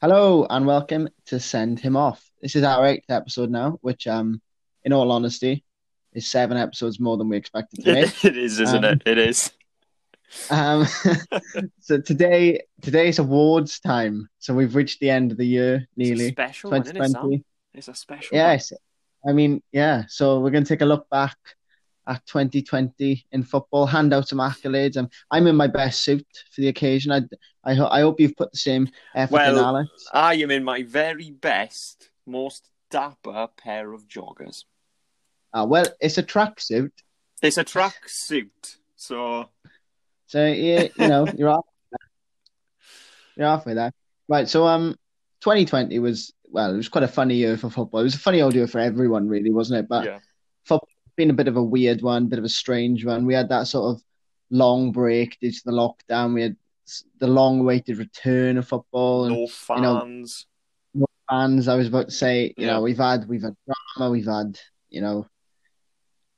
Hello and welcome to Send Him Off. This is our eighth episode now, which, um, in all honesty, is seven episodes more than we expected to make. it is, isn't Um, it? It is. Um, so today, today's awards time. So we've reached the end of the year, It's a nearly special one, isn't it? It's a special one. Yes, I mean, yeah. So we're going to take a look back at 2020 in football, hand out some accolades. I'm, I'm in my best suit for the occasion. I, I, ho- I hope you've put the same effort in, Well- Alex. I am in my very best, most dapper pair of joggers. Uh, well, it's a tracksuit. It's a track suit, so So yeah, you know, you're off. You're halfway there, right? So um, 2020 was well, it was quite a funny year for football. It was a funny old year for everyone, really, wasn't it? But yeah. football's been a bit of a weird one, bit of a strange one. We had that sort of long break due to the lockdown. We had the long-awaited return of football and No you know, fans. fans. I was about to say, you Yeah. know, we've had we've had drama, we've had, you know,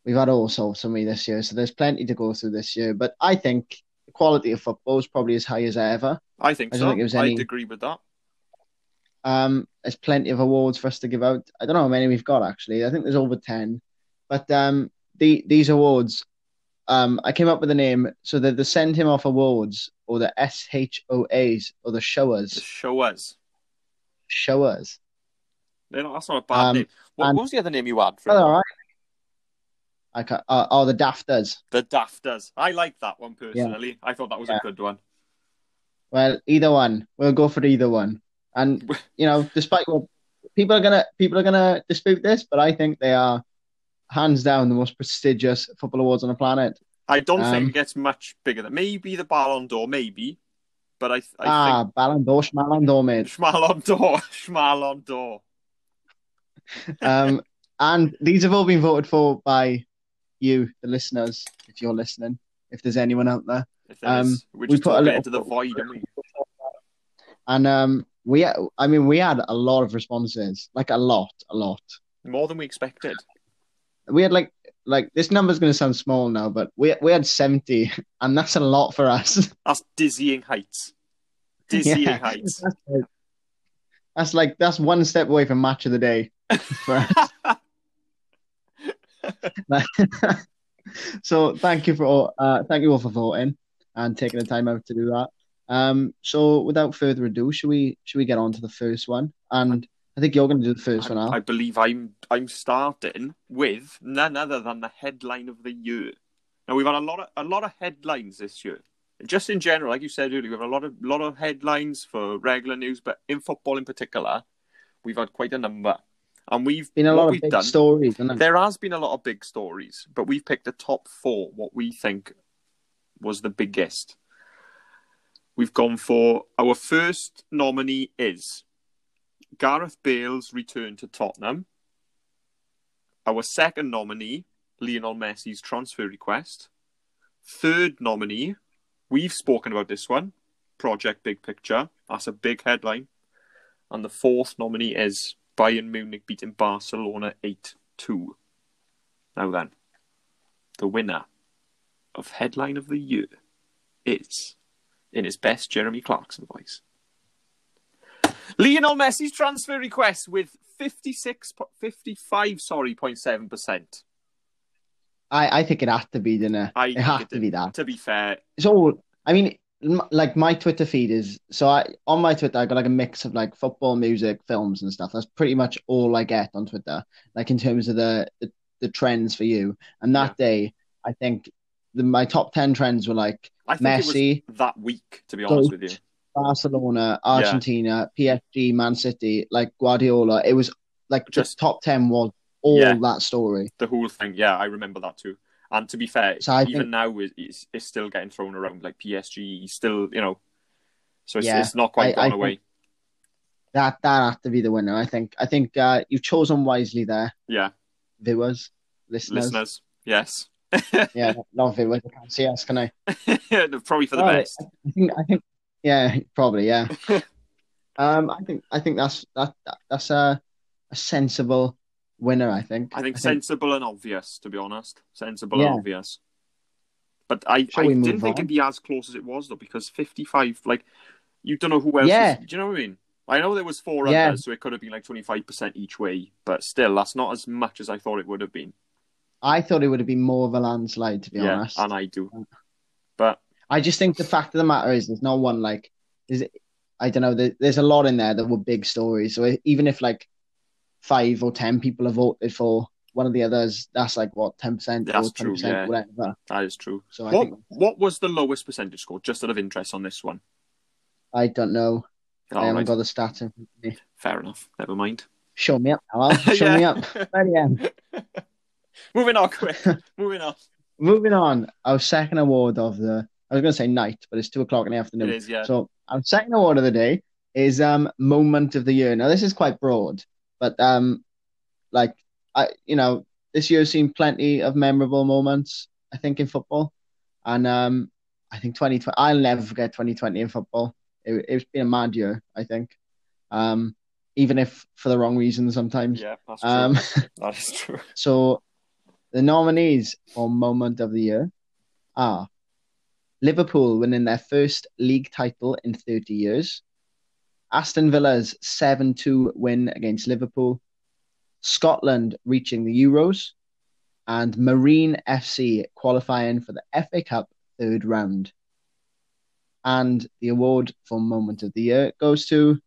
we've had all sorts of me this year. So there's plenty to go through this year. But I think the quality of football is probably as high as ever. I think I so. think it was any- I'd agree with that. Um, there's plenty of awards for us to give out. I don't know how many we've got actually. I think there's over ten. But um, the these awards, um, I came up with a name. So they're the Send Him Off Awards or the SHOAs or the The Showers. showers. Showers. They're not- That's not a bad Um, name. What, what was the other name you had for? All right. I ca uh, oh, the Dafters. The Dafters. I like that one personally. I thought that was Yeah. a good one. Well, either one. We'll go for either one. And you know, despite what people are gonna people are gonna dispute this, but I think they are hands down the most prestigious football awards on the planet. I don't Um, think it gets much bigger than maybe the Ballon d'Or, maybe, but I, I ah, Ballon d'Or, Schmallon d'Or, mate. think Schmalon d'Or, Schmalon d'Or. Um, and these have all been voted for by you, the listeners, if you're listening, if there's anyone out there. Um, is. Just put a little- into the void, we? And um, we, I mean, we had a lot of responses, like a lot, a lot. More than we expected. We had like like this number's going to sound small now, but we we had seventy, and that's a lot for us. That's dizzying heights. Dizzying Yeah. heights. That's like, that's like that's one step away from match of the day. For us. so thank you for all, uh, thank you all for voting and taking the time out to do that. Um, so without further ado, should we should we get on to the first one? And I think you're going to do the first one, I, Al. I believe I'm I'm starting with none other than the headline of the year. Now we've had a lot of a lot of headlines this year. Just in general, like you said earlier, we've had a lot of lot of headlines for regular news, but in football in particular, we've had quite a number. And we've Been a lot of big done, stories. There has been a lot of big stories, but we've picked the top four, what we think was the biggest. We've gone for our first nominee is Gareth Bale's return to Tottenham. Our second nominee, Lionel Messi's transfer request. Third nominee, we've spoken about this one, Project Big Picture. That's a big headline. And the fourth nominee is Bayern Munich beating Barcelona 8 2. Now then, the winner of Headline of the Year is, in his best Jeremy Clarkson voice, Lionel Messi's transfer request with 56, po- 55, sorry, 0.7%. I I think it had to be, didn't it? I it had it to be that. To be fair, It's all. I mean, like my Twitter feed is so. I on my Twitter, I got like a mix of like football, music, films, and stuff. That's pretty much all I get on Twitter. Like in terms of the the, the trends for you. And that day, I think the, my top ten trends were like I Messi, that week, to be honest with you. Barcelona, Argentina, PSG, Man City, like Guardiola. It was like Just- top ten was all Yeah. that story. The whole thing, yeah, I remember that too. And to be fair, So even think- now it's, is is still getting thrown around like PSG. Still, you know, so it's, Yeah, it's not quite I- I gone away. That that had to be the winner. I think. I think uh, you've chosen wisely there, Yeah, viewers, listeners. listeners, yes, Yeah, not viewers. I can't see us, can I? probably for the Well, best. I think. I think. Yeah, probably. Yeah. um, I think. I think that's that. that that's a a sensible winner. I think. I think sensible and obvious, to be honest, sensible Yeah. and obvious. But I, Shall I didn't move think it'd be as close as it was though, because fifty-five, like, you don't know who else. Yeah. Is, do you know what I mean? I know there was four Yeah. others, so it could have been like twenty five percent each way, but still, that's not as much as I thought it would have been. I thought it would have been more of a landslide, to be yeah, honest. and I do. But I just think the fact of the matter is, there's no one like, is it, I don't know. There, there's a lot in there that were big stories. So even if like five or ten people have voted for one of the others, that's like what ten percent That's or true, percent, yeah. whatever. that is true. So I What think what was the lowest percentage score? Just out of interest on this one. I don't know. I All haven't right, got the stats in front of me. fair enough. Never mind. Show me up, Al. Show me up. Moving on, quick. Moving on. Moving on, our second award of the I was going to say night, but it's two o'clock in the afternoon. is, yeah. So our second award of the day is um moment of the year. Now this is quite broad, but um like I you know this year's seen plenty of memorable moments. I think in football, and um I think 2020. I'll never forget 2020 in football. It, it's been a mad year. I think, um even if for the wrong reasons sometimes. Yeah, that's true. Um. that is true. So the nominees for Moment of the Year are Liverpool winning their first league title in 30 years, Aston Villa's 7 2 win against Liverpool, Scotland reaching the Euros, and Marine FC qualifying for the FA Cup third round. And the award for Moment of the Year goes to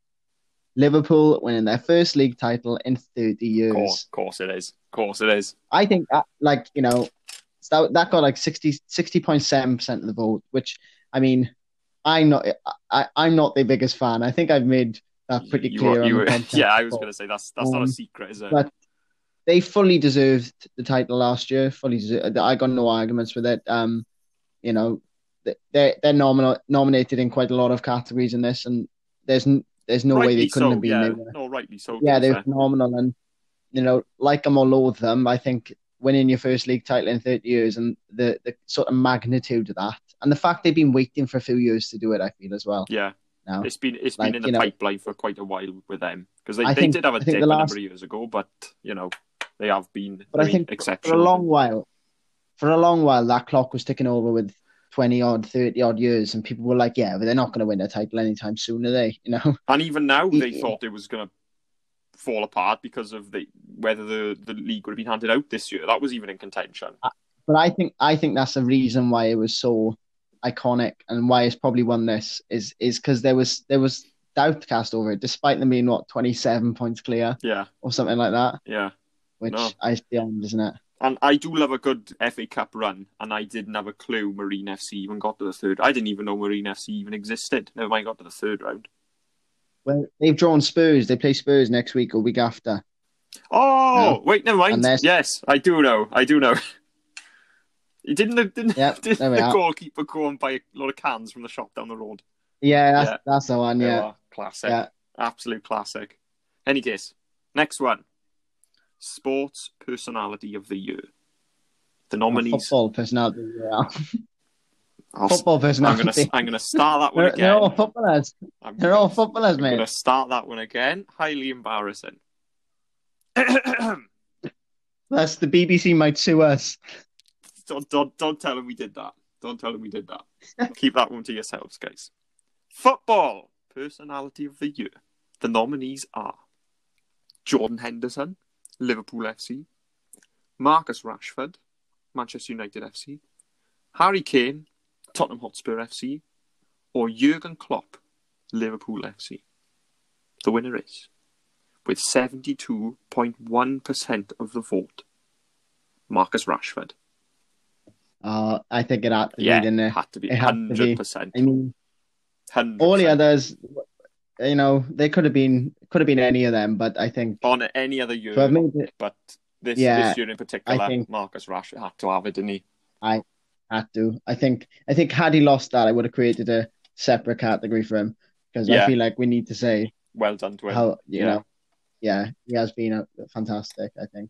Liverpool winning their first league title in 30 years. Of course, course it is. Of course it is. I think that, like you know, that that got like 60.7 percent of the vote, which I mean, I'm not I, I'm not the biggest fan. I think I've made that pretty You clear. were- on you the were- podcast yeah, I was going to say that's that's not a Um, secret, is it? but- They fully deserved the title last year. Fully deserved. I got no arguments with it. Um, you know, they they're nominal, nominated in quite a lot of categories in this, and there's there's no way they couldn't so, have been. Yeah, There. No, rightly so. Yeah, they're fair. phenomenal, and you know, like them or loathe them, I think winning your first league title in 30 years and the the sort of magnitude of that, and the fact they've been waiting for a few years to do it, I feel as well. Yeah, Now, it's been it's Like, been in the know- pipeline for quite a while with them because they, I they think- did have a dip the a last- number of years ago, but you know they have been But I very think for a long while, for a long while, that clock was ticking over with 20 odd, 30 odd years, and people were like, yeah, but they're not going to win a title anytime soon, are they? You know, And even now, they Yeah. thought it was going to fall apart because of the whether the, the league would have been handed out this year. That was even in contention. Uh, but I think I think that's the reason why it was so iconic and why it's probably won this is is because there was there was doubt cast over it, despite them being what 27 points clear Yeah, or something like that, yeah. which No. is beyond, isn't it? And I do love a good FA Cup run, and I didn't have a clue Marine FC even got to the third. I didn't even know Marine FC even existed. Never mind, got to the third round. Well, they've drawn Spurs. They play Spurs next week or week after. Oh, No. wait, never mind. Yes, I do know. I do know. Didn't. the- Didn't, Yep, didn't the are. goalkeeper go and buy a lot of cans from the shop down the road? Yeah, that's Yeah. that's the one. Yeah, Oh, classic. yeah. Absolute classic. Any case, next one. Sports personality of the year. The oh, nominees. Football personality. Yeah. I'll- Football I'm personality. gonna. I'm gonna start that one They're, again. they're all footballers. I'm They're all footballers, I'm gonna start that one again. Highly embarrassing. That's the BBC might sue us. don't, don't, don't tell them we did that. Don't tell them we did that. Keep that one to yourselves, guys. Football personality of the year. The nominees are Jordan Henderson, Liverpool FC, Marcus Rashford, Manchester United FC, Harry Kane, Tottenham Hotspur FC, or Jurgen Klopp, Liverpool FC. The winner is, with 72.1% of the vote, Marcus Rashford. Uh, I think it had to Yeah, be, didn't it? had to be It had to be. hundred percent. I mean, Hundred. all the others, you know, they could have been could have been any of them, but I think on any other year, so. It but this Yeah, this year in particular, I think- Marcus Rashford had to have it, didn't he? had to. I think I think had he lost that, I would have created a separate category for him because Yeah. I feel like we need to say Well done to him. how you Yeah. know, yeah, he has been a, fantastic. I think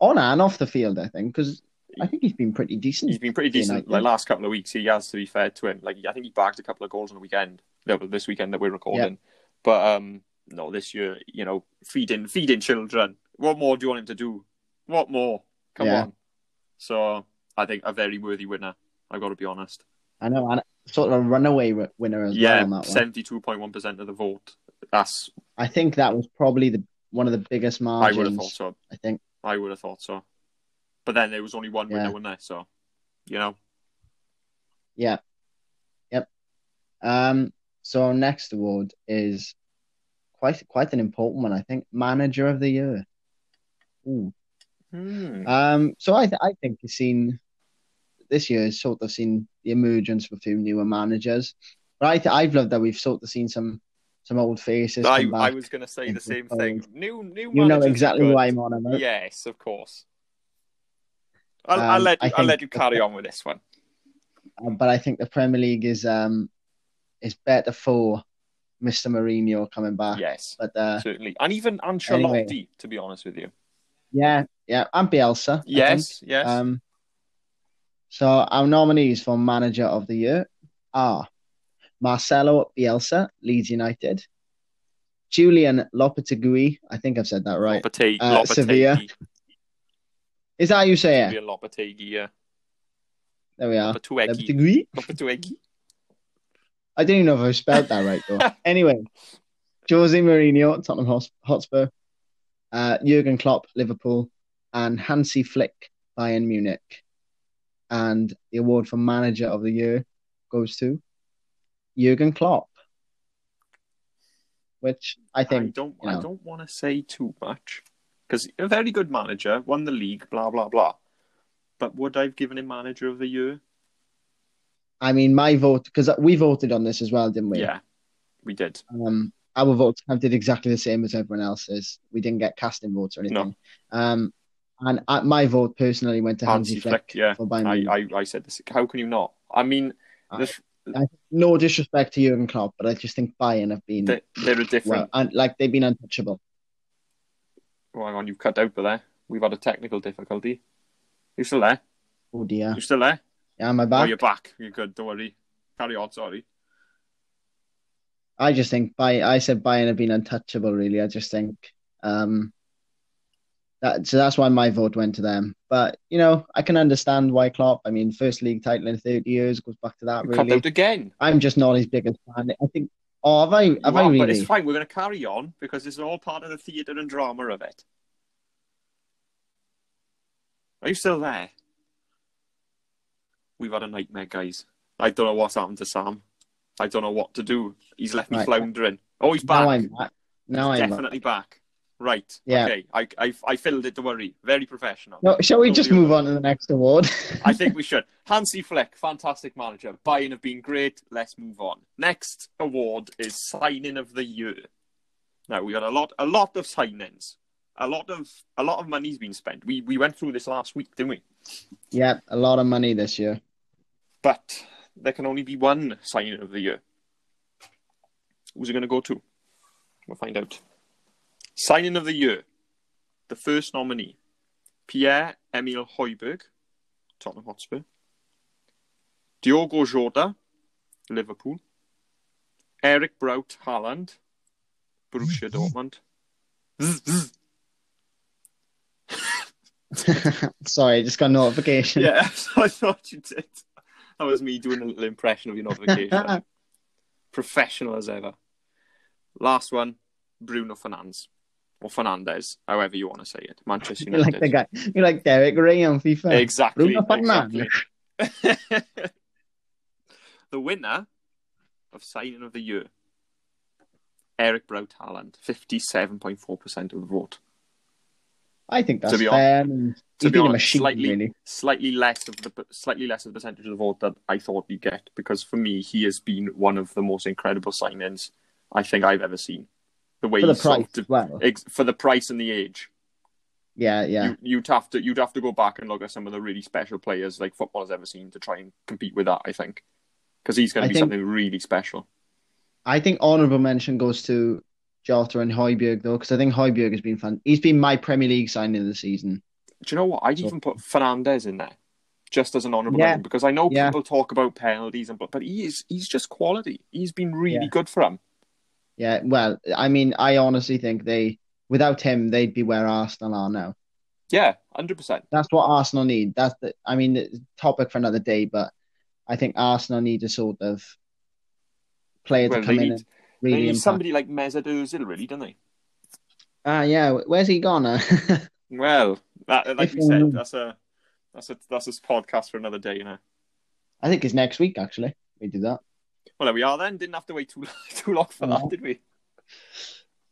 on and off the field. I think because I think he's been pretty decent. He's been pretty decent. Like last couple of weeks, he has to be fair to him. Like I think he bagged a couple of goals on the weekend. This weekend that we're recording. But um, no, this year, you know, feeding feeding children. What more do you want him to do? What more? Come Yeah. on. So I think a very worthy winner. I've got to be honest. I know, and sort of a runaway winner as yeah, well one. seventy-two point one percent of the vote. That's I think that was probably the one of the biggest margins. I would have thought so. I think. I would have thought so. But then there was only one winner, wasn't there? So, you know, Yeah. Yep. Um. So our next award is quite quite an important one, I think. Manager of the year. Ooh. Hmm. Um. So I th- I think you've seen this year has sort of seen the emergence of a few newer managers. But I th- I've loved that we've sort of seen some some old faces I, I was going to say the same the thing. New, new. You know exactly why I'm on about. Yes, of course. I'll, I'll Um, let I you, I'll let you carry on with this one. Uh, but I think the Premier League is um is better for Mr. Mourinho coming back. Yes, But uh, certainly, and even Ancelotti, to be honest with you. Yeah, yeah, and Bielsa. I think. Yes, yes. Um, so our nominees for Manager of the Year are Marcelo Bielsa, Leeds United, Julian Lopetegui. I think I've said that right. Lopetegui, uh, Sevilla. Is that how you say it? Julian Lopetegui. yeah. There we are. Lopetegui, Lopetegui. Lopetegui. I don't even know if I spelled that right though. anyway, Jose Mourinho, Tottenham Hotspur, uh, Jurgen Klopp, Liverpool, and Hansi Flick, Bayern Munich. And the award for Manager of the Year goes to Jurgen Klopp, which I I think don't, you I know. don't want to say too much because a very good manager, won the league, blah blah blah. But would I have given him manager of the year? I mean my vote because we voted on this as well, didn't we? Yeah, we did. Um, our votes did exactly the same as everyone else's. We didn't get casting votes or anything. Um, and my vote personally went to Hansi, Hansi Flick, Flick, yeah. for Bayern I, I, I said this. How can you not? I mean, I- the, No disrespect to Jurgen Klopp, but I just think Bayern have been they, they're a well, different. and like they've been untouchable. Well, hang on, you've cut out for there. We've had a technical difficulty. You still there? Oh dear. You still there? Yeah, am I Oh, back? you're back. You're good. Don't worry. Carry on. Sorry. I just think Bayern. I said Bayern have been untouchable. Really, I just think um, that. So that's why my vote went to them. But you know, I can understand why Klopp. I mean, first league title in thirty years goes back to that. Really, out again. I'm just not his biggest fan. I think. Oh, have I? Have I are, really? But it's fine. We're going to carry on because it's all part of the theatre and drama of it. Are you still there? We've had a nightmare, guys. I don't know what's happened to Sam. I don't know what to do. He's left me Right. floundering. Oh, he's back. Now I'm back. Now I'm. Definitely back. Right. Yeah. Okay. I, I I filled it. Don't worry. Very professional. No, shall we Don't just move on to the next award? I think we should. Hansi Flick, fantastic manager. Bayern have been great. Let's move on. Next award is signing of the year. Now we got a lot, a lot of signings. A lot of a lot of money's been spent. We we went through this last week, didn't we? yeah, a lot of money this year. But there can only be one signing of the year. Who's it going to go to? We'll find out. Signing of the year. The first nominee, Pierre Emil Hoiberg, Tottenham Hotspur. Diogo Jota, Liverpool. Erling Braut Haaland, Borussia Dortmund. Sorry, I just got a notification. yeah, I thought you did. That was me doing a little impression of your notification. Professional as ever. Last one, Bruno Fernandes. Or Fernandez, however you want to say it. Manchester United. You're like the guy. You're like Derek Ray on FIFA. Exactly. Bruno Fernandes. exactly. the winner of signing of the year, Erling Braut Haaland, 57.4% of the vote. I think that's To be fair. Mean, To be been a honest, machine, slightly, really. slightly less of the slightly less of the percentage of the vote that I thought he'd get because for me he has been one of the most incredible signings I think I've ever seen. The way For the price well. ex- for the price and the age. Yeah, yeah. You, you'd have to you'd have to go back and look at some of the really special players like football has ever seen to try and compete with that. I think because he's going to be think- something really special. I think honourable mention goes to Jota and Højbjerg though, because I think Højbjerg has been fun. He's been my Premier League signing of the season. Do you know what? I'd So- even put Fernandez in there just as an honourable Yeah. mention because I know Yeah. people talk about penalties and but but he is he's just quality. He's been really Yeah. good for him. Yeah, well, I mean, I honestly think they, without him, they'd be where Arsenal are now. Yeah, hundred percent. That's what Arsenal need. That's the, I mean, it's a topic for another day, but I think Arsenal need a sort of player Well, to they come in need and They really need impact. somebody like Mesut Ozil, really, don't they? Ah, yeah. Where's he gone? uh? Well, that, like If we said, only. that's a that's a that's a podcast for another day, you know. I think it's next week. Actually, we do that. Well, there we are then. Didn't have to wait too too long for No. that, did we?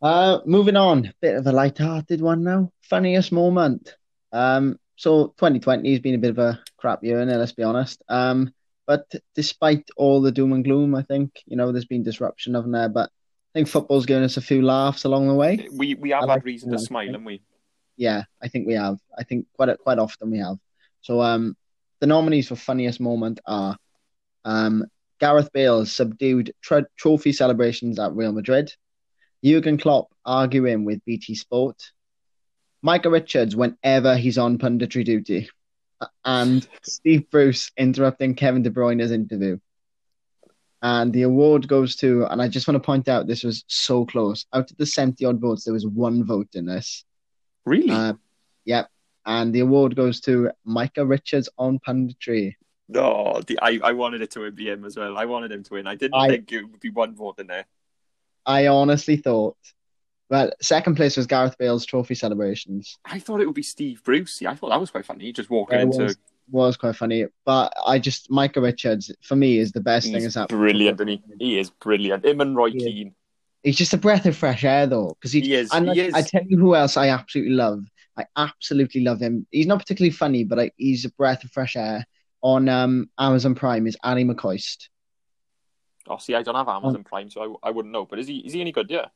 Uh, moving on, bit of a light-hearted one now. Funniest moment. Um, so 2020 has been a bit of a crap year, innit, let's be honest. Um, but despite all the doom and gloom, I think you know there's been disruption, haven't there? But I think football's given us a few laughs along the way. We we have I like had reason to smile, haven't we? Yeah, I think we have. I think quite quite often we have. So um, the nominees for funniest moment are um, Gareth Bale's subdued tr- trophy celebrations at Real Madrid, Jurgen Klopp arguing with BT Sport, Micah Richards whenever he's on punditry duty, and Steve Bruce interrupting Kevin De Bruyne's interview. And the award goes to, and I just want to point out this was so close. Out of the 70 odd votes, there was one vote in this. Really? Uh, yep. And the award goes to Micah Richards on punditry. no, the, I I wanted it to be him as well. I wanted him to win. I didn't I- think it would be one vote in there. I honestly thought, well, second place was Gareth Bale's trophy celebrations. I thought it would be Steve Bruce. Yeah, I thought that was quite funny. He just walking it into was, was quite funny, but I just Micah Richards for me is the best thing he's that's happened. brilliant, and he he is brilliant. Him and Roy is. Keane. He's just a breath of fresh air, though, because he, He is, And he I- is. I tell you who else I absolutely love. I absolutely love him. He's not particularly funny, but I, he's a breath of fresh air. On um, Amazon Prime is Ally McCoist. Oh, see, I don't have Amazon Prime, so I, I wouldn't know. But is he is he any good? Yeah.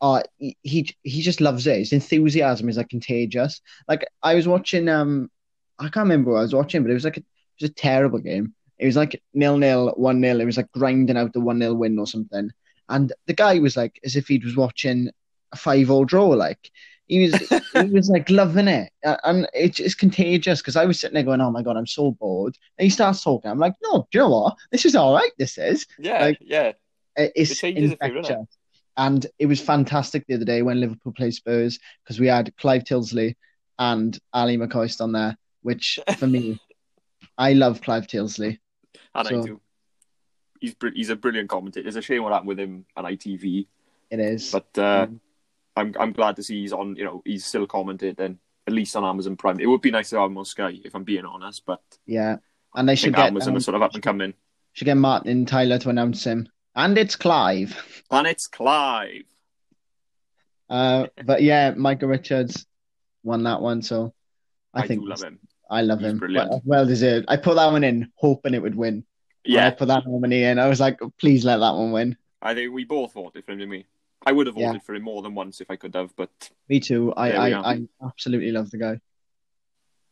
uh he, he he just loves it. His enthusiasm is like contagious. Like I was watching um I can't remember what I was watching, but it was like a, it was a terrible game. It was like nil nil, one nil. It was like grinding out the one nil win or something. And the guy was like as if he was watching a five all draw. Like he was he was like loving it, and it's it's contagious because I was sitting there going, "Oh my god, I'm so bored." And he starts talking. I'm like, "No, do you know what? This is all right. This is." Yeah, Like- yeah. It's It changes it for you, doesn't it? infectious. And it was fantastic the other day when Liverpool played Spurs because we had Clive Tyldesley and Ally McCoist on there, which for me, I love Clive Tyldesley. And So- I do. He's br- he's a brilliant commentator. It's a shame what happened with him on ITV, It is. but uh, Mm. I'm I'm glad to see he's on. You know, he's still commentating at least on Amazon Prime. It would be nice to have him on Sky, if I'm being honest. But yeah. And they should get, Amazon um, sort of up and coming. should get Martin and Tyler to announce him. And it's Clive. And it's Clive. Uh, but yeah, Michael Richards won that one. So I, I, think do love him. I love He's him. brilliant. Well, well deserved. I put that one in hoping it would win. When I Yeah, put that nominee in. I was like, please let that one win. I think we both voted for him, didn't we? I would have Yeah. for him more than once if I could have, but Me too. I, I. I absolutely love the guy.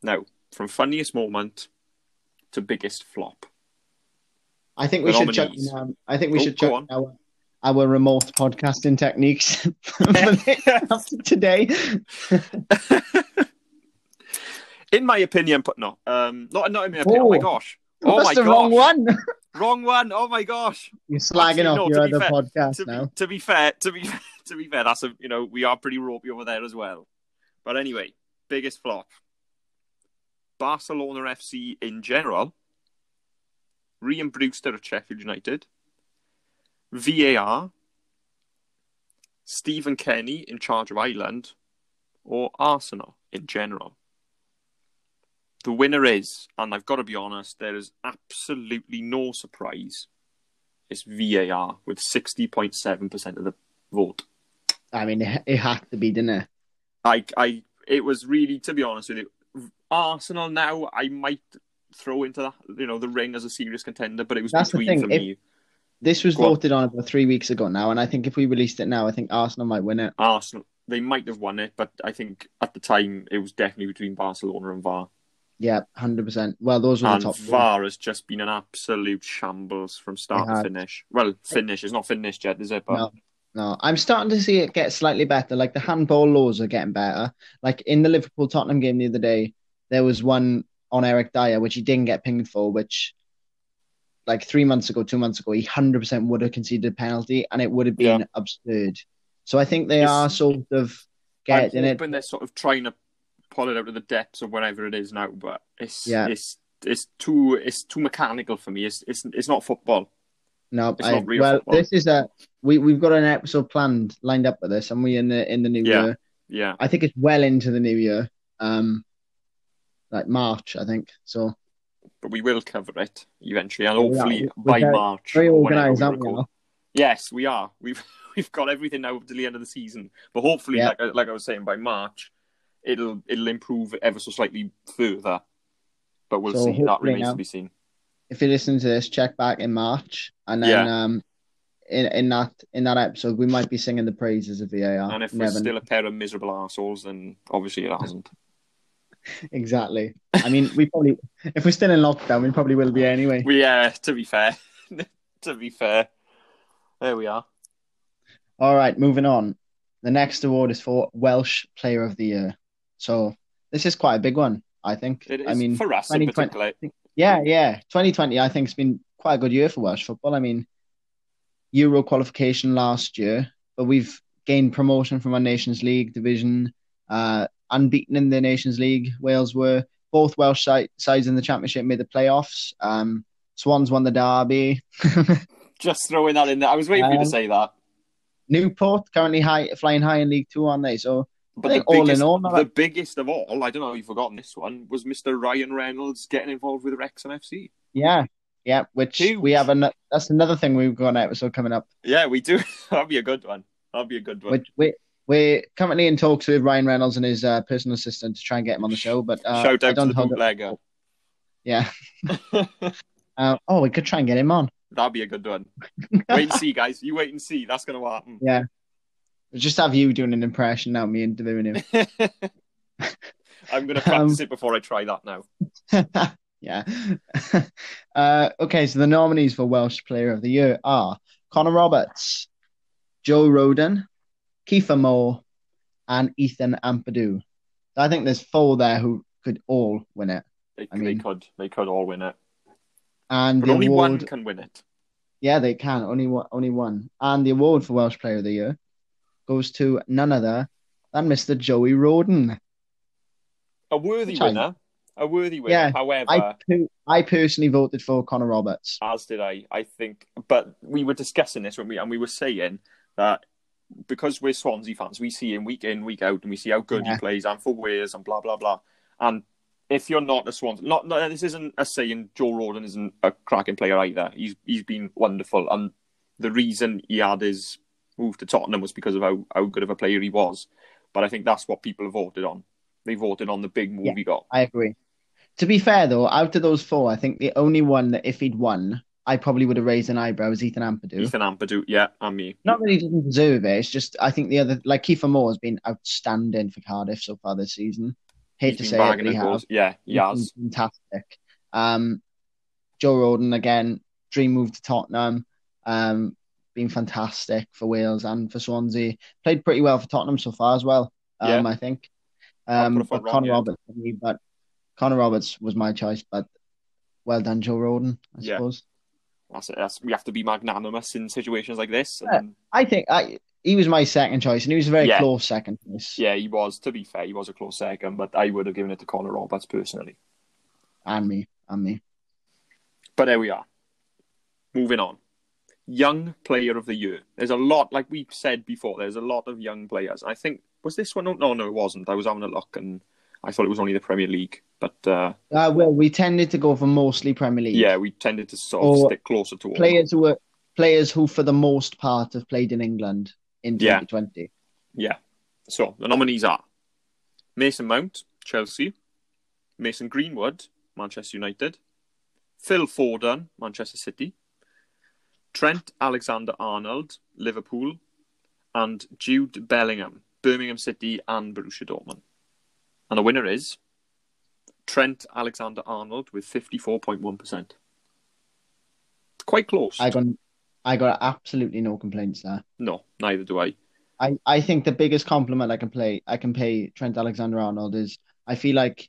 no. From funniest moment to biggest flop. I think we The should nominees. in, um, I think we Oh, should go chuck on. in our, our remote podcasting techniques for the- after today. in my opinion, but no, um, not not in my opinion. Oh, my Oh. gosh! Oh That's my the gosh! wrong one. Wrong one! Oh my gosh! You're slagging Actually, off no, your other fair- podcast To be, now. to be fair, to be to be fair, that's a you know we are pretty ropey over there as well. But anyway, biggest flop. Barcelona FC in general. Rian Brewster at Sheffield United. VAR. Stephen Kenny in charge of Ireland, or Arsenal in general. The winner is, and I've got to be honest, there is absolutely no surprise. It's VAR with 60.7% of the vote. I mean, it, it had to be, didn't it? I, I, it was really, to be honest with you, Arsenal now, I might throw into the, you know, the ring as a serious contender, but it was That's the thing, for if- me. This was Go on. voted on about three weeks ago now, and I think if we released it now, I think Arsenal might win it. Arsenal, they might have won it, but I think at the time it was definitely between Barcelona and VAR. Yeah, hundred percent. Well, those were the top. VAR has just been an absolute shambles from start to finish. Well, finish. It's not finished yet, is it? But No. No, I'm starting to see it get slightly better. Like the handball laws are getting better. Like in the Liverpool Tottenham game the other day, there was one on Eric Dier which he didn't get pinged for, which like three months ago, two months ago, he hundred percent would have conceded a penalty, and it would have been Yeah. absurd. So I think they It's- are sort of I'm getting it. hoping they're sort of trying to pull it out of the depths of wherever it is now. But it's Yeah. it's it's too it's too mechanical for me. It's it's it's not football. No, It's I, not real well, football. this is a we we've got an episode planned lined up with this, and we in the in the new Yeah. year. Yeah. I think it's well into the new year. Um, like March, I think. So But we will cover it eventually, and hopefully by very- March. very organised, aren't we. Yes, we are. We've we've got everything now up to the end of the season. But hopefully, Yeah. like like I was saying, by March, it'll it'll improve ever so slightly further. But we'll So see. That remains now- to be seen. if you listen to this, check back in March, and then Yeah. um, in in that in that episode, we might be singing the praises of VAR. And if Never we're still a pair of miserable assholes, then obviously it hasn't. exactly. I mean, we probably if we're still in lockdown, we probably will be anyway. We yeah. To be fair, to be fair, there we are. All right, moving on. The next award is for Welsh Player of the Year. So this is quite a big one, I think. It is I mean, for us in particular. yeah, yeah. 2020, I think, has been quite a good year for Welsh football. I mean, Euro qualification last year, but we've gained promotion from our Nations League division, uh, unbeaten in the Nations League. Wales were both Welsh side, sides in the Championship made the playoffs. Um, Swans won the derby. Just throwing that in there. I was waiting for you Um, to say that. Newport currently high, flying high in League Two, aren't they? So But the all in biggest, all, the like- biggest of all, I don't know if you've forgotten this one, was Mr. Ryan Reynolds getting involved with Wrexham FC. yeah, yeah. Which Huge. we have an that's another thing we've got an episode coming up. Yeah, we do. That'll be a good one. That'll be a good one. We we're currently in talks with Ryan Reynolds and his uh, personal assistant to try and get him on the show. But uh, Shout out to the bootlegger. Yeah. Uh, oh, we could try and get him on. That'll be a good one. wait and see, guys. You wait and see. That's going to happen. Yeah. Just have you doing an impression now, me interviewing him. I'm going to Um, practice it before I try that now. yeah. uh, okay, so the nominees for Welsh Player of the Year are Connor Roberts, Joe Rodon, Kiefer Moore, and Ethan Ampadu. I think there's four there who could all win it. They, I they mean- could. They could all win it. And But the only award, one can win it. yeah, they can only one, only one. And the award for Welsh Player of the Year goes to none other than Mr. Joey Rodon. A worthy winner. A worthy winner. Yeah, However, I I personally voted for Connor Roberts. as did I. I think, but we were discussing this when we and we were saying that because we're Swansea fans, we see him week in, week out, and we see how good Yeah. he plays and for Wales and blah blah blah. And if you're not a Swansea, not, not this isn't a saying Joe Rodon isn't a cracking player either. He's he's been wonderful, and the reason he had his move to Tottenham was because of how, how good of a player he was. But I think that's what people have voted on. They voted on the big move Yeah. he got. I agree. To be fair, though, out of those four, I think the only one that if he'd won, I probably would have raised an eyebrow was Ethan Ampadu. Ethan Ampadu, yeah, and me. Not that he doesn't deserve it. It's just I think the other, like Kiefer Moore, has been outstanding for Cardiff so far this season. Hate He's to say it, but he has. Yeah, he He's has. fantastic. Um, Joe Rodon again, dream move to Tottenham. Um, been fantastic for Wales and for Swansea. Played pretty well for Tottenham so far as well. Um, I think. Um, but Connor. Roberts for me, but Connor Roberts was my choice. But well done, Joe Rodon. I Yeah. suppose. That's it. That's, we have to be magnanimous in situations like this. Yeah. I think I he was my second choice, and he was a very Yeah. close second choice. yeah, he was. To be fair, he was a close second, but I would have given it to Connor Roberts personally. And me, and me. But there we are. Moving on. Young Player of the Year. There's a lot, like we said before. There's a lot of young players. I think was this one? No, no, it wasn't. I was having a look, and I thought it was only the Premier League. But uh, Uh, well, we tended to go for mostly Premier League. yeah, we tended to sort of Or stick closer to players who were players who, for the most part, have played in England in Yeah. 2020. Yeah. So the nominees are Mason Mount, Chelsea, Mason Greenwood, Manchester United, Phil Foden, Manchester City, Trent Alexander Arnold, Liverpool, and Jude Bellingham, Birmingham City and Borussia Dortmund. And the winner is Trent Alexander Arnold with 54.1%. Quite close. I got I got absolutely no complaints there. No, neither do I. I, I think the biggest compliment I can play I can pay Trent Alexander Arnold is I feel like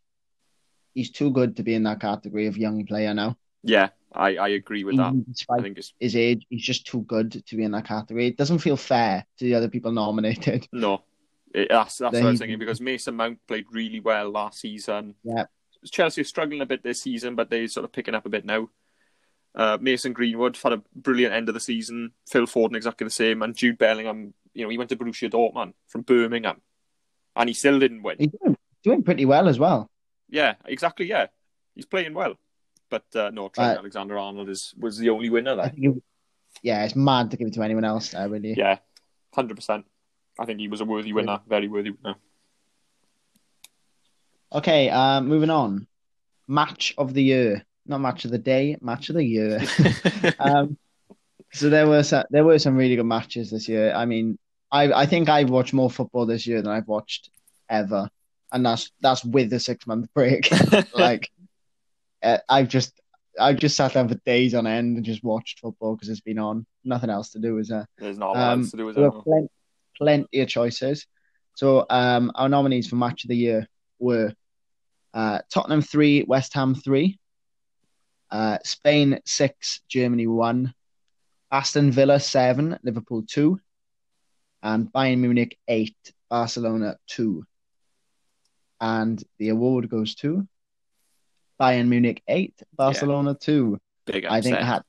he's too good to be in that category of young player now. Yeah, I, I agree with that. I think it's his age, he's just too good to be in that category. It doesn't feel fair to the other people nominated. No, it, that's that's what I was thinking because Mason Mount played really well last season. Yeah. Chelsea are struggling a bit this season, but they're sort of picking up a bit now. Uh, Mason Greenwood had a brilliant end of the season. Phil Foden exactly the same, and Jude Bellingham. You know, he went to Borussia Dortmund from Birmingham, and he still didn't win. He's doing, doing pretty well as well. Yeah, exactly. Yeah, he's playing well, but uh, no, Trent Uh, Alexander Arnold is was the only winner there. it, yeah, it's mad to give it to anyone else there, really. Yeah, hundred percent. I think he was a worthy winner, very worthy winner. Okay, uh, moving on. Match of the year, not match of the day, match of the year. um, so there were some, there were some really good matches this year. I mean, I I think I've watched more football this year than I've watched ever, and that's that's with the six month break. like, uh, I've just I've just sat down for days on end and just watched football because it's been on. Nothing else to do, is there? There's not Um, to do with there plenty, plenty of choices. So um, our nominees for match of the year were uh, Tottenham three, West Ham three, uh, Spain six, Germany one, Aston Villa seven, Liverpool two, and Bayern Munich eight, Barcelona two. And the award goes to Bayern Munich eight, Barcelona two. Big I think it had.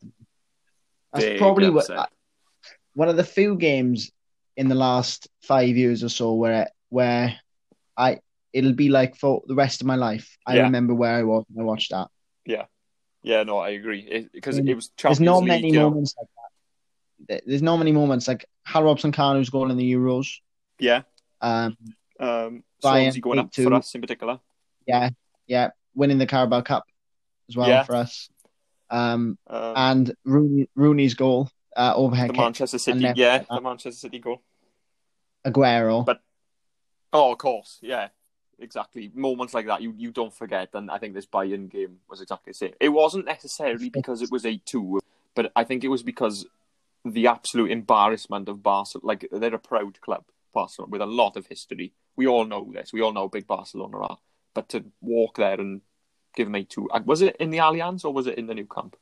That's Big probably what upset. one of the few games in the last five years or so where where I it'll be like for the rest of my life. I Yeah. remember where I was when I watched that. Yeah, yeah, no, I agree. Because Mm. it, was There's Champions not League, many you know. moments like that. There's not many moments like Hal Robson-Kanu's goal in the Euros. Yeah. Um, Um, Bayern going up 8-2. for us in particular. yeah, yeah, winning the Carabao Cup as well Yeah. for us. Um, Um, and Rooney, Rooney's goal, uh, overhead the kick, Manchester City, left yeah, the Manchester City goal. Aguero. But- Oh, of course, yeah, exactly. Moments like that, you, you don't forget. And I think this Bayern game was exactly the same. It wasn't necessarily because it was eight two, but I think it was because the absolute embarrassment of Barcelona. Like they're a proud club, Barcelona, with a lot of history. We all know this. We all know how big Barcelona are. But to walk there and give me two, was it in the Allianz or was it in the new camp?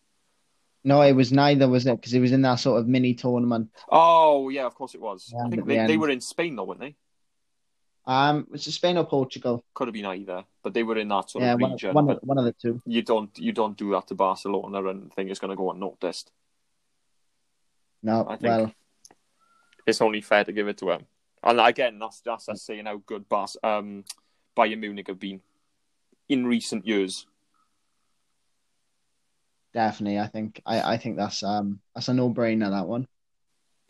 no, it was neither, was it? Because it was in that sort of mini tournament. Oh yeah, of course it was. Yeah, I think the they, they were in Spain though, weren't they? Um, was it Spain or Portugal? Could have been either, but they were in that sort yeah, of one, region. one, but of, one of the two. you don't you don't do that to Barcelona and think it's going to go unnoticed. No, I think- well, It's only fair to give it to them. And again, that's that's us saying how good Bas- um, Bayern Munich have been in recent years. definitely. I think I, I think that's um that's a no brainer that one.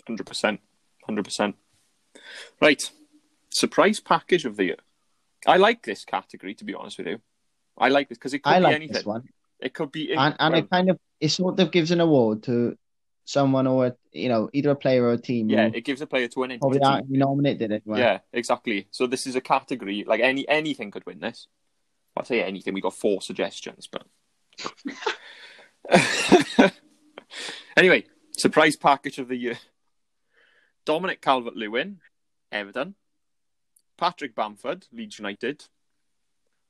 Hundred percent, hundred percent. Right, surprise package of the year. I like this category to be honest with you. I like this because it could I be like anything. this one, It could be and and well, it kind of it sort of gives an award to someone or you know either a player or a team. yeah, it gives a player to an probably aren't be nominated anyway. Yeah, exactly. So this is a category like any anything could win this. I'll say anything. We got four suggestions, but anyway, surprise package of the year: Dominic Calvert-Lewin, Everton; Patrick Bamford, Leeds United;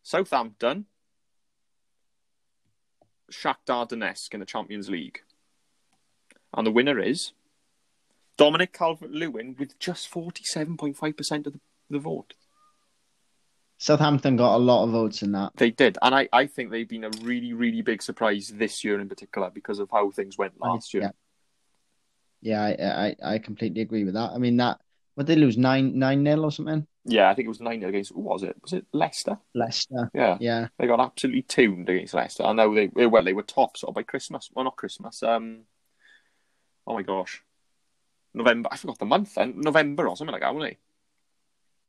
Southampton; Shakhtar Donetsk in the Champions League. And the winner is Dominic Calvert-Lewin with just forty-seven point five percent of the, the vote. Southampton got a lot of votes in that. They did, and I, I think they've been a really, really big surprise this year in particular because of how things went last year. Yeah, yeah, I, I I completely agree with that. I mean that what did they lose nine nine nil or something? Yeah, I think it was 9 0 against. Who was it? Was it Leicester? Leicester. Yeah, Yeah, they got absolutely tuned against Leicester. I know they well they were top sort of by Christmas. Well, not Christmas. Um, oh my gosh, November. I forgot the month then. November or something like that, weren't they?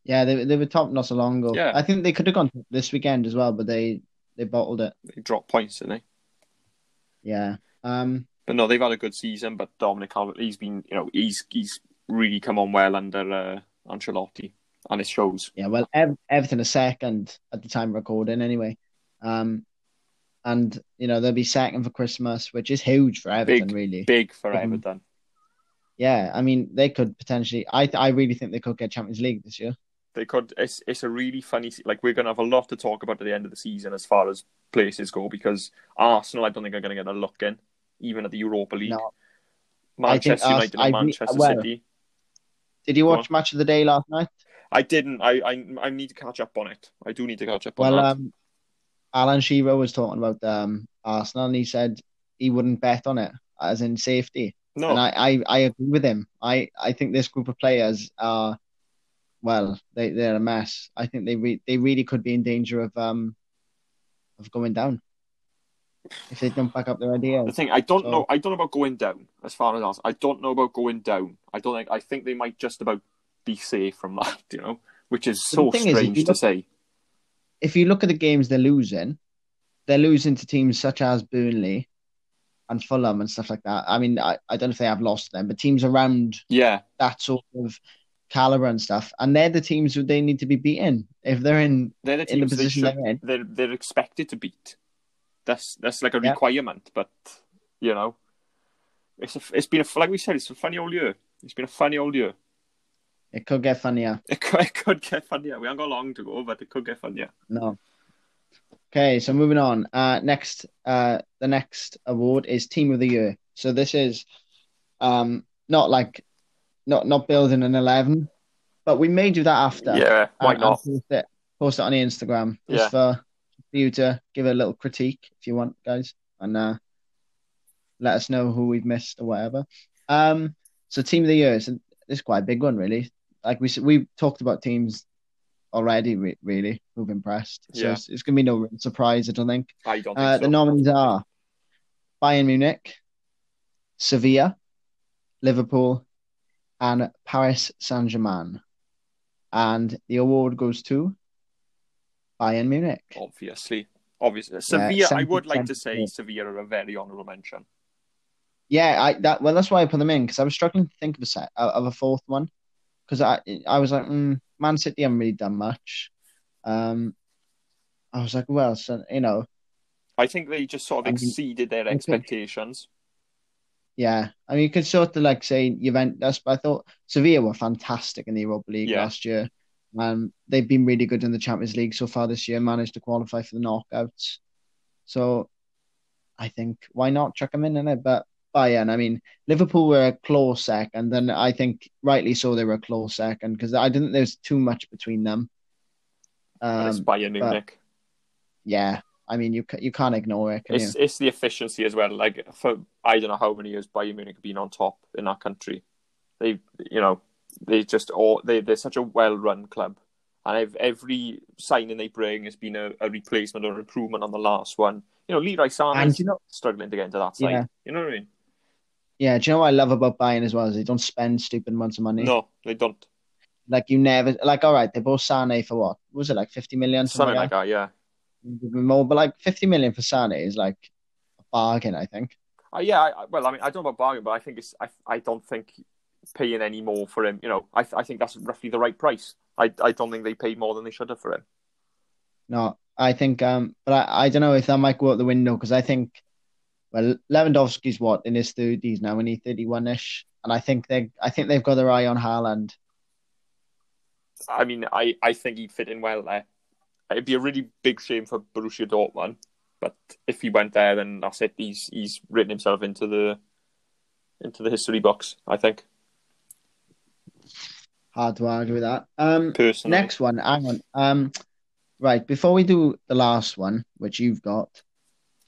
yeah, they they were top not so long ago. Yeah. I think they could have gone this weekend as well, but they they bottled it. They dropped points, didn't they? Yeah. Um. But no, they've had a good season. But Dominic Calvert, he's been, you know, he's he's really come on well under uh, Ancelotti, and it shows. Yeah. Well, Ev- Everton are second at the time of recording anyway. Um. And you know they'll be second for Christmas, which is huge for Everton, really. Big for Mhm. Everton. Yeah, I mean they could potentially. I I really think they could get Champions League this year. They could. It's it's a really funny. Like we're gonna have a lot to talk about at the end of the season as far as places go because Arsenal, I don't think are gonna get a look in, even at the Europa League. No. Manchester I United Ars- and I Manchester well- City. Did you watch Match of the Day last night? I didn't. I, I I need to catch up on it. I do need to catch up on Well, that. um, Alan Shearer was talking about um, Arsenal, and he said he wouldn't bet on it as in safety. No, And I, I, I agree with him. I, I think this group of players are, well, they, they're a mess. I think they re- they really could be in danger of um of going down if they don't back up their ideas. the thing I don't So- know. I don't know about going down. As far as else, I don't know about going down. I don't think. I think they might just about be safe from that. You know, which is But so thing is, strange to look- say. If you look at the games they're losing, they're losing to teams such as Burnley and Fulham and stuff like that. I mean, I, I don't know if they have lost them, but teams around Yeah, that sort of caliber and stuff, and they're the teams who they need to be beaten if they're in they're the in the they position should- they're in. they're they're expected to beat. That's that's like a Yeah. requirement, but you know, it's a, it's been a like we said, it's a funny old year. It's been a funny old year. It could get funnier. It could, it could get funnier. We haven't got long to go, but it could get funnier. No. Okay, so moving on. Uh, next, uh, the next award is Team of the Year. So this is, um, not like, not not building an eleven, but we may do that after. Yeah, why and- and not? Post it, post it on the Instagram Yeah. just for, for you to give a little critique if you want, guys, and uh, let us know who we've missed or whatever. Um, so Team of the Year is it's quite a big one, really. Like we we talked about teams already, re- really who've impressed. So Yeah. it's, it's gonna be no surprise, I don't think. I don't think Uh, so. the nominees are Bayern Munich, Sevilla, Liverpool, and Paris Saint Germain. And the award goes to Bayern Munich. obviously, obviously, Sevilla. I would like to say Sevilla are a very honourable mention. Yeah, I that well, that's why I put them in because I was struggling to think of a set uh, of a fourth one because I I was like, mm, Man City haven't really done much. Um, I was like, well, so, you know, I think they just sort of exceeded their expectations. Yeah, I mean, you could sort of like say Juventus, but I thought Sevilla were fantastic in the Europa League Yeah. last year. Um, they've been really good in the Champions League so far this year, managed to qualify for the knockouts. So I think why not chuck them in in it? But Bayern, I mean, Liverpool were a close second, and I think rightly so they were a close second because I didn't think there's too much between them. but it's Um, Bayern Munich. yeah, I mean, you you can't ignore it, can It's you? it's the efficiency as well. Like for I don't know how many years Bayern Munich have been on top in our country. They you know they just all they they're such a well run club, and ev- every signing they bring has been a, a replacement or improvement on the last one. You know, Leroy And Sané's you know, struggling to get into that side. Yeah. You know what I mean? Yeah, do you know what I love about Bayern as well is they don't spend stupid amounts of money. No, they don't. Like you never like all right, they bought Sane for what? Was it like fifty million? Something like that, yeah. More, but like fifty million for Sane is like a bargain, I think. Uh, yeah, I, I- well, I mean, I don't know about bargain, but I think it's. I, I don't think paying any more for him. You know, I, I think that's roughly the right price. I, I don't think they paid more than they should have for him. No, I think um but I, I don't know if that might go out the window because I think well Lewandowski's what in his thirties now and he's thirty one ish. And I think they I think they've got their eye on Haaland. I mean, I, I think he'd fit in well there. It'd be a really big shame for Borussia Dortmund, but if he went there, then that's it. He's he's written himself into the into the history box. I think Hard to argue with that. Um personally. Next one, hang on. Um, right, before we do the last one, which you've got,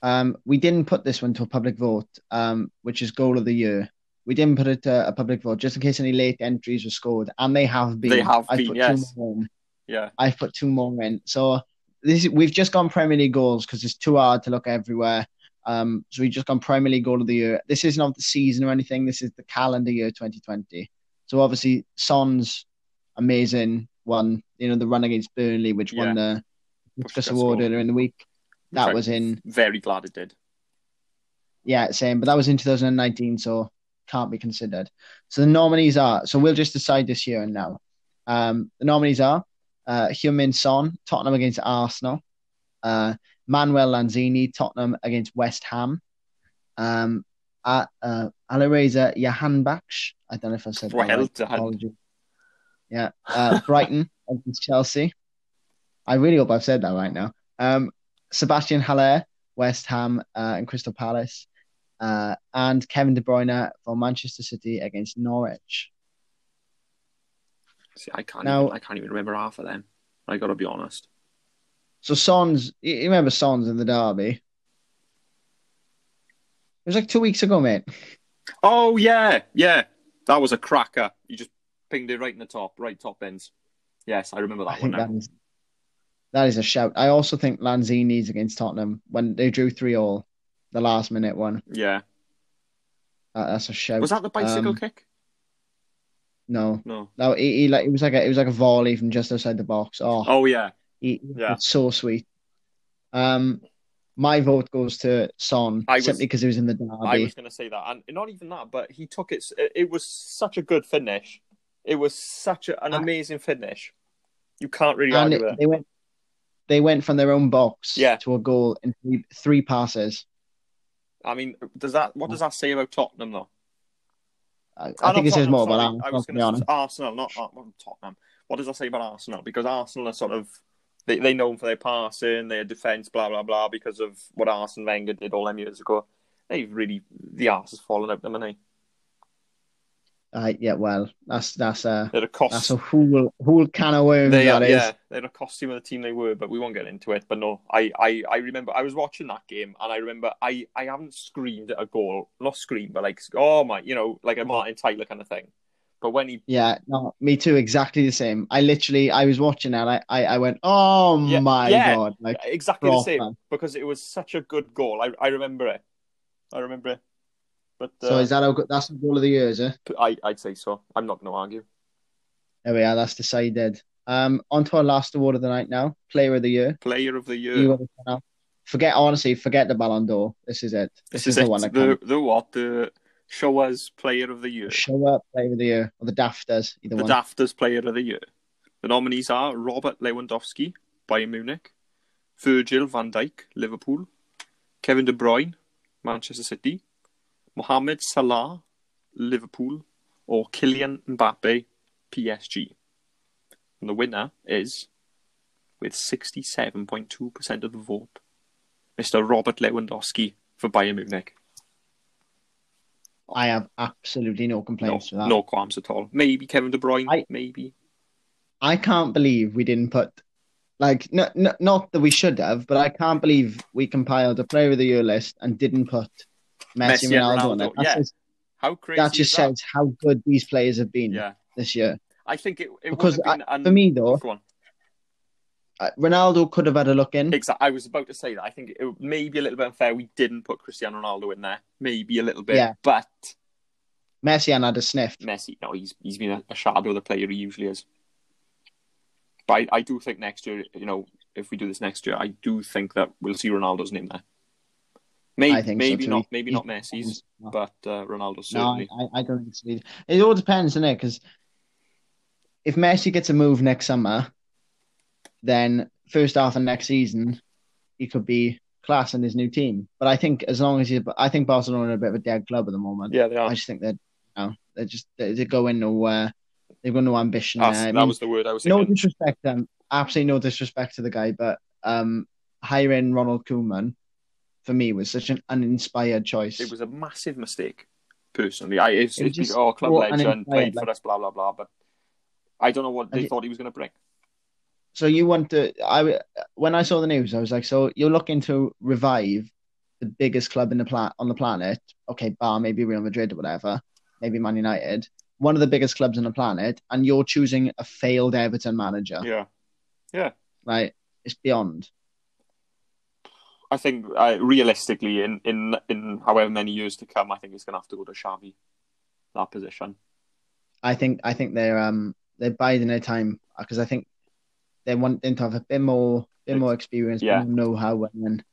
um, we didn't put this one to a public vote, um, which is goal of the year. We didn't put it to a public vote just in case any late entries were scored, and they have been. They have I've been, put yes. Two more in. yeah, I've put two more in. So this we've just gone Premier League goals because it's too hard to look everywhere. Um, so we've just gone Premier League goal of the year. This isn't of the season or anything. This is the calendar year 2020. So obviously Son's amazing one. You know the run against Burnley, which won the Puskas Award score. earlier in the week. That was in very glad it did. yeah same, but that was in 2019, so can't be considered. So the nominees are. So we'll just decide this year and now. Um, the nominees are uh, Heung-min Son, Tottenham against Arsenal. Uh, Manuel Lanzini, Tottenham against West Ham. Um, uh, uh, Alireza Jahanbakhsh. I don't know if I said right. Apologies. Yeah. Uh, Brighton against Chelsea. I really hope I've said that right now. Um, Sebastian Haller, West Ham uh, and Crystal Palace. Uh, and Kevin De Bruyne for Manchester City against Norwich. See, I can't Now- even, I can't even remember half of them. I got to be honest. So Sons, you remember Sons in the derby? It was like two weeks ago, mate. Oh yeah, yeah. That was a cracker. You just pinged it right in the top, right top ends. Yes, I remember I that one. That is a shout. I also think Lanzini's against Tottenham when they drew three all, the last minute one. Yeah. That, that's a shout. Was that the bicycle Um, kick? No, No. no. He, he like it was like a it was like a volley from just outside the box. Oh, Oh yeah. he, yeah. it's so sweet. Um, my vote goes to Son was- simply because he was in the derby. I was going to say that, and not even that, but he took it. It, was such a good finish. It was such a, an amazing finish. You can't really and argue with it. they went they went from their own box Yeah. to a goal in three, three passes. I mean, does that what does that say about Tottenham though? I, I think it says more sorry. about Arsenal, was to going be to honest. say Arsenal, not, Tottenham. What does that say about Arsenal? Because Arsenal are sort of they they known for their passing, their defence, blah blah blah, because of what Arsene Wenger did all them years ago. They've really the arse has fallen out of them, haven't they? Uh, yeah, well, that's that's a a cost. that's a whole whole can of worms. They that are, is. yeah, they're a costume of the team they were, but we won't get into it. But no, I, I, I remember I was watching that game, and I remember I, I haven't screamed at a goal, not screamed, but like, oh my, you know, like a Martin Tyler kind of thing. But when he, Yeah, no, me too. Exactly the same. I literally, I was watching that. I, I, I went, oh Yeah, my yeah. god! Like, exactly the same, proper. because it was such a good goal. I, I remember it. I remember it. But uh, so is that how? That's the goal of the year, is it? I, I'd say so. I'm not going to argue. There we are. That's decided. Um, on to our last award of the night now. Player of the year. Player of the year. Forget honestly, forget the Ballon d'Or. This is it. this, This, is, is, it. the one that the, the what? The show us player of the year. Show up, player of the year, or the Dafters, either The one. Dafters Player of the Year. The nominees are Robert Lewandowski, Bayern Munich, Virgil van Dijk, Liverpool, Kevin De Bruyne, Manchester City, Mohamed Salah, Liverpool, or Kylian Mbappe, PSG. And the winner is, with 67.2% of the vote, Mr. Robert Lewandowski for Bayern Munich. I have absolutely no No, complaints with that. no qualms at all. Maybe Kevin De Bruyne, I- maybe. I can't believe we didn't put, like, no, no, not that we should have, but I can't believe we compiled a player of the year list and didn't put Messi, Messi Ronaldo on Ronaldo. Yeah. says, How crazy that just that? says how good these players have been Yeah. this year. I think it, it Because been. For me, though, uh, Ronaldo could have had a look in. Exactly. I was about to say that. I think it may be a little bit unfair. We didn't put Cristiano Ronaldo in there. Maybe a little bit. Yeah. But Messi and had a sniff. Messi, no, he's he's been a, a shadow of the player he usually is. But I, I do think next year, you know, if we do this next year, I do think that we'll see Ronaldo's name there. Maybe, I think so maybe too. not, maybe not Messi's, but uh, Ronaldo's No. I, I don't think so either. It all depends, doesn't it? Because if Messi gets a move next summer, then first half of next season, he could be class in his new team. But I think as long as he's, I think Barcelona are a bit of a dead club at the moment. yeah, they are. I just think that you know, they're just they- they're going nowhere. They've got no ambition. That's- there. I that mean, was the word I was no thinking. disrespect to absolutely no disrespect to the guy, but um, hiring Ronald Koeman for me was such an uninspired choice. It was a massive mistake, personally. I it's, It was just oh, club legend, played like- for us, blah blah blah. But I don't know what they thought he was going to bring. So you want to? I when I saw the news, I was like, so you're looking to revive the biggest club in the pla- on the planet? Okay, bar maybe Real Madrid or whatever, maybe Man United, one of the biggest clubs on the planet, and you're choosing a failed Everton manager, Yeah. Yeah, right? It's beyond. I think uh, realistically, in, in in however many years to come, I think it's going to have to go to Xavi that position. I think I think they're um they're biding their time because I think they want them to have a bit more bit more experience, Yeah. bit more know-how, and then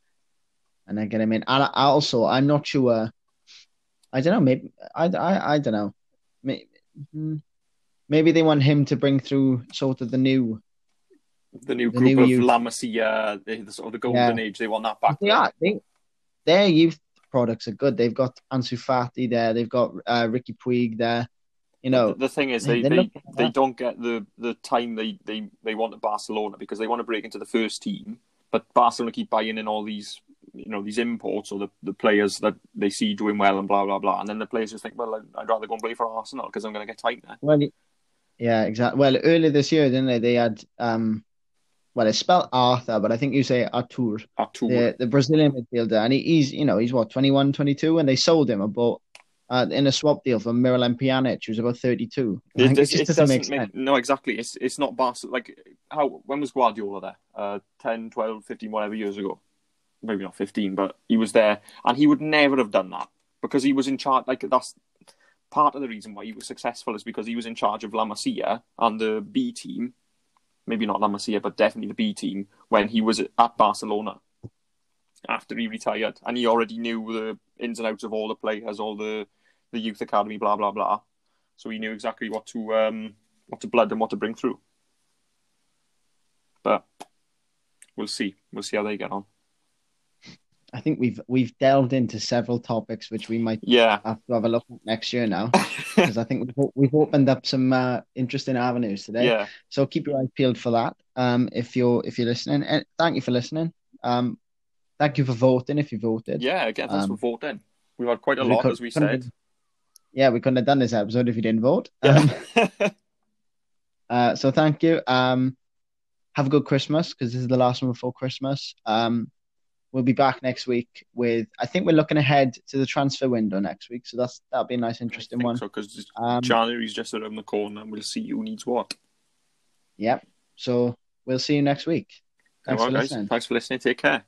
and then get him in. And I, I also I'm not sure. I don't know. Maybe I I, I don't know. Maybe, maybe they want him to bring through sort of the new. The new The group new of youth. La Masia, the, the sort of the golden age, they want that back. Yeah, are. They, their youth products are good. They've got Ansu Fati there. They've got uh, Riqui Puig there. You know, the, the thing is, they- they, they they, look at they that. don't get the, the time they, they, they want at Barcelona because they want to break into the first team. But Barcelona keep buying in all these, you know, these imports or the, the players that they see doing well and blah blah blah. And then the players just think, well, I'd- I'd rather go and play for Arsenal because I'm going to get tight there. Well, yeah, exactly. Well, earlier this year, didn't they? They had um, well, it's spelled Arthur, but I think you say Artur, Artur. the the Brazilian midfielder, and he, he's you know he's what 21, 22, and they sold him about uh, in a swap deal for Miralem Pjanic, who's about thirty two. It, It, it, just it doesn't make sense. no exactly. It's it's not Barca like how when was Guardiola there? Uh, 10, 12, 15, whatever years ago. Maybe not fifteen, but he was there, and he would never have done that because he was in charge. Like that's part of the reason why he was successful is because he was in charge of La Masia and the B team. Maybe not La Masia, but definitely the B team when he was at Barcelona after he retired, and he already knew the ins and outs of all the players, all the the youth academy, blah blah blah. So he knew exactly what to um, what to blood and what to bring through. But we'll see. We'll see how they get on. I think we've we've delved into several topics which we might Yeah, have to have a look at next year now because I think we've, we've opened up some uh, interesting avenues today. yeah, So keep your eyes peeled for that. Um, if you're if you're listening, and thank you for listening. Um, thank you for voting if you voted. yeah. Again, thanks Um, for voting. We've had quite a lot, could- as we said. Yeah, we couldn't have done this episode if you didn't vote. Um, uh, so thank you. Um, have a good Christmas because this is the last one before Christmas. Um, we'll be back next week with. I think we're looking ahead to the transfer window next week, so that's that'll be a nice, interesting one. So because Um, January's just around the corner, and we'll see who needs what. Yep. So we'll see you next week. Thanks for right, guys. listening. Thanks for listening. Take care.